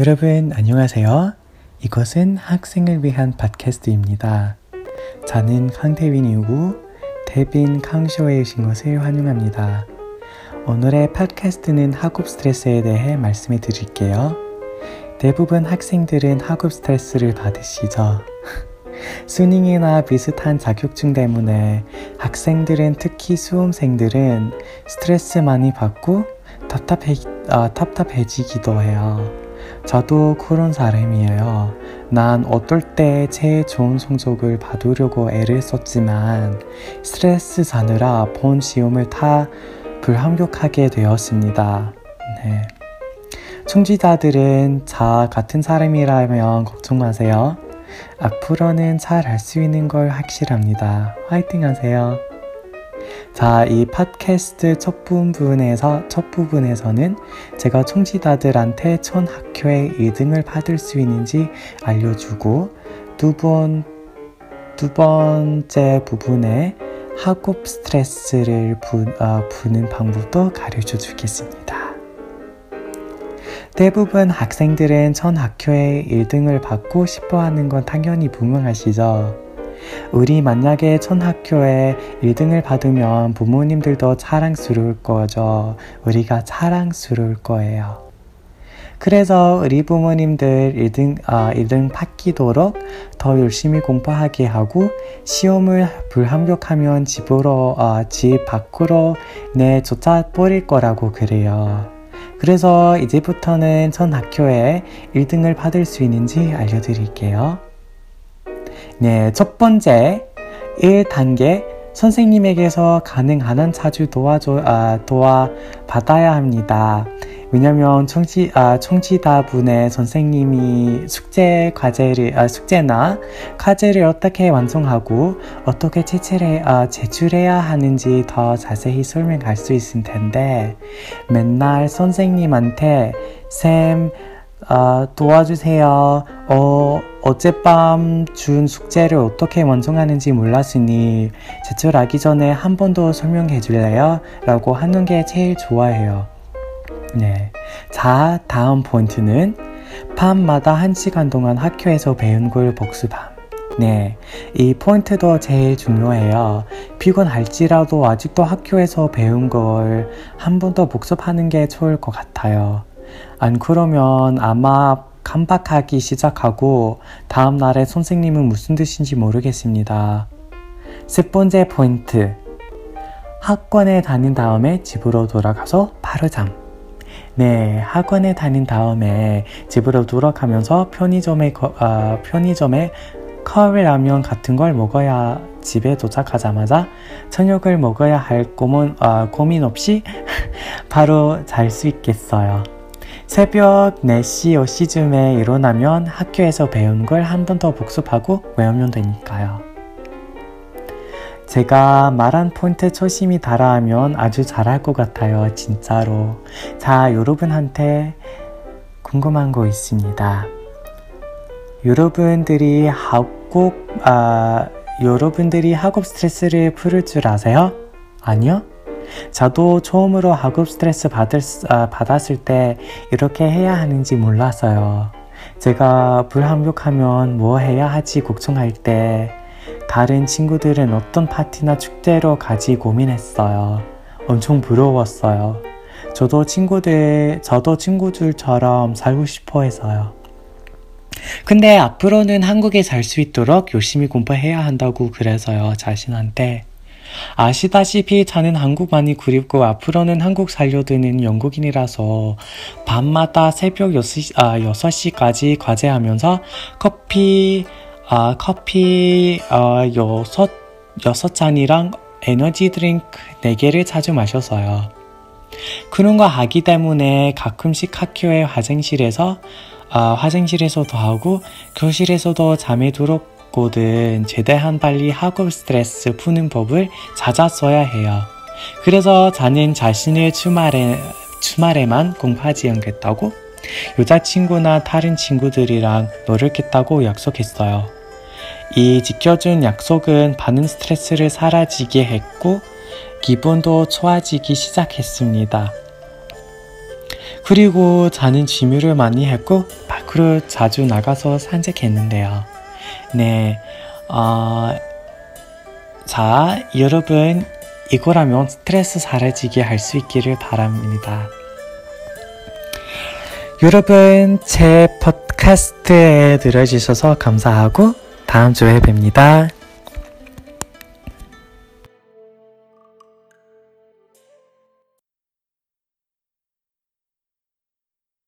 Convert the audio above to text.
여러분 안녕하세요. 이것은 학생을 위한 팟캐스트입니다. 저는 강태빈이고 태빈 강쇼에 오신 것을 환영합니다. 오늘의 팟캐스트는 학업 스트레스에 대해 말씀해 드릴게요. 대부분 학생들은 학업 스트레스를 받으시죠. 수능이나 비슷한 자격증 때문에 학생들은 특히 수험생들은 스트레스 많이 받고 답답해, 어, 답답해지기도 해요. 저도 그런 사람이에요. 난 어떨 때 제일 좋은 성적을 받으려고 애를 썼지만 스트레스 사느라 본 시험을 다 불합격하게 되었습니다. 네. 청취자들은 자 같은 사람이라면 걱정 마세요. 앞으로는 잘 할 수 있는 걸 확실합니다. 화이팅 하세요. 자, 이 팟캐스트 첫 부분에서, 첫 부분에서는 제가 청취자들한테 전 학교에 1등을 받을 수 있는지 알려주고, 두 번, 두 번째 부분에 학업 스트레스를 부, 어, 푸는 방법도 가르쳐 주겠습니다. 대부분 학생들은 전 학교에 1등을 받고 싶어 하는 건 당연히 분명하시죠. 우리 만약에 전 학교에 1등을 받으면 부모님들도 자랑스러울 거죠. 우리가 자랑스러울 거예요. 그래서 우리 부모님들 1등, 아, 1등 받기도록 더 열심히 공부하게 하고 시험을 불합격하면 집으로, 아, 집 밖으로 내쫓아 버릴 거라고 그래요. 그래서 이제부터는 전 학교에 1등을 받을 수 있는지 알려드릴게요. 네, 첫 번째 1단계 선생님에게서 가능한 한 자주 도와줘 아, 도와 받아야 합니다. 왜냐면 청취 아, 청취자분의 선생님이 숙제 과제를 아, 숙제나 과제를 어떻게 완성하고 어떻게 제출해 아, 제출해야 하는지 더 자세히 설명할 수 있을 텐데 맨날 선생님한테 쌤 아, 도와주세요. 어, 어젯밤 준 숙제를 어떻게 완성하는지 몰랐으니 제출하기 전에 한 번 더 설명해 줄래요? 라고 하는 게 제일 좋아해요. 네. 자, 다음 포인트는 밤마다 한 시간 동안 학교에서 배운 걸 복습함. 네. 이 포인트도 제일 중요해요. 피곤할지라도 아직도 학교에서 배운 걸 한 번 더 복습하는 게 좋을 것 같아요. 안 그러면 아마 깜빡하기 시작하고 다음 날에 선생님은 무슨 뜻인지 모르겠습니다. 세 번째 포인트. 학원에 다닌 다음에 집으로 돌아가서 바로 잠. 네, 학원에 다닌 다음에 집으로 돌아가면서 편의점에, 어, 편의점에 컵 라면 같은 걸 먹어야 집에 도착하자마자 저녁을 먹어야 할 고민, 어, 고민 없이 바로 잘 수 있겠어요. 새벽 4시, 5시쯤에 일어나면 학교에서 배운 걸 한 번 더 복습하고 외우면 되니까요. 제가 말한 포인트 초심이 달아하면 아주 잘할 것 같아요. 진짜로. 자, 여러분한테 궁금한 거 있습니다. 여러분들이 학업, 아, 여러분들이 학업 스트레스를 풀을 줄 아세요? 아니요? 저도 처음으로 학업 스트레스 받을, 아, 받았을 때 이렇게 해야 하는지 몰랐어요. 제가 불합격하면 뭐 해야 하지 걱정할 때 다른 친구들은 어떤 파티나 축제로 가지 고민했어요. 엄청 부러웠어요. 저도 친구들, 저도 친구들처럼 살고 싶어 해서요. 근데 앞으로는 한국에 살 수 있도록 열심히 공부해야 한다고 그래서요, 자신한테. 아시다시피 저는 한국 많이 그립고 앞으로는 한국 살려드는 영국인이라서 밤마다 새벽 6시, 아, 6시까지 과제하면서 커피, 아, 커피, 아, 6, 6잔이랑 에너지 드링크 4개를 자주 마셔서요. 그런 거 하기 때문에 가끔씩 학교의 화장실에서, 아, 화장실에서도 하고 교실에서도 잠에 들었고 곧은 최대한 빨리 학업 스트레스 푸는 법을 찾았어야 해요. 그래서 저는 자신의 주말에, 주말에만 공부하지 않겠다고 여자친구나 다른 친구들이랑 노력했다고 약속했어요. 이 지켜준 약속은 받는 스트레스를 사라지게 했고 기분도 좋아지기 시작했습니다. 그리고 저는 취미를 많이 했고 밖으로 자주 나가서 산책했는데요. 네, 어, 자, 여러분 이거라면 스트레스 사라지게 할 수 있기를 바랍니다. 여러분 제 팟캐스트에 들어주셔서 감사하고 다음 주에 뵙니다.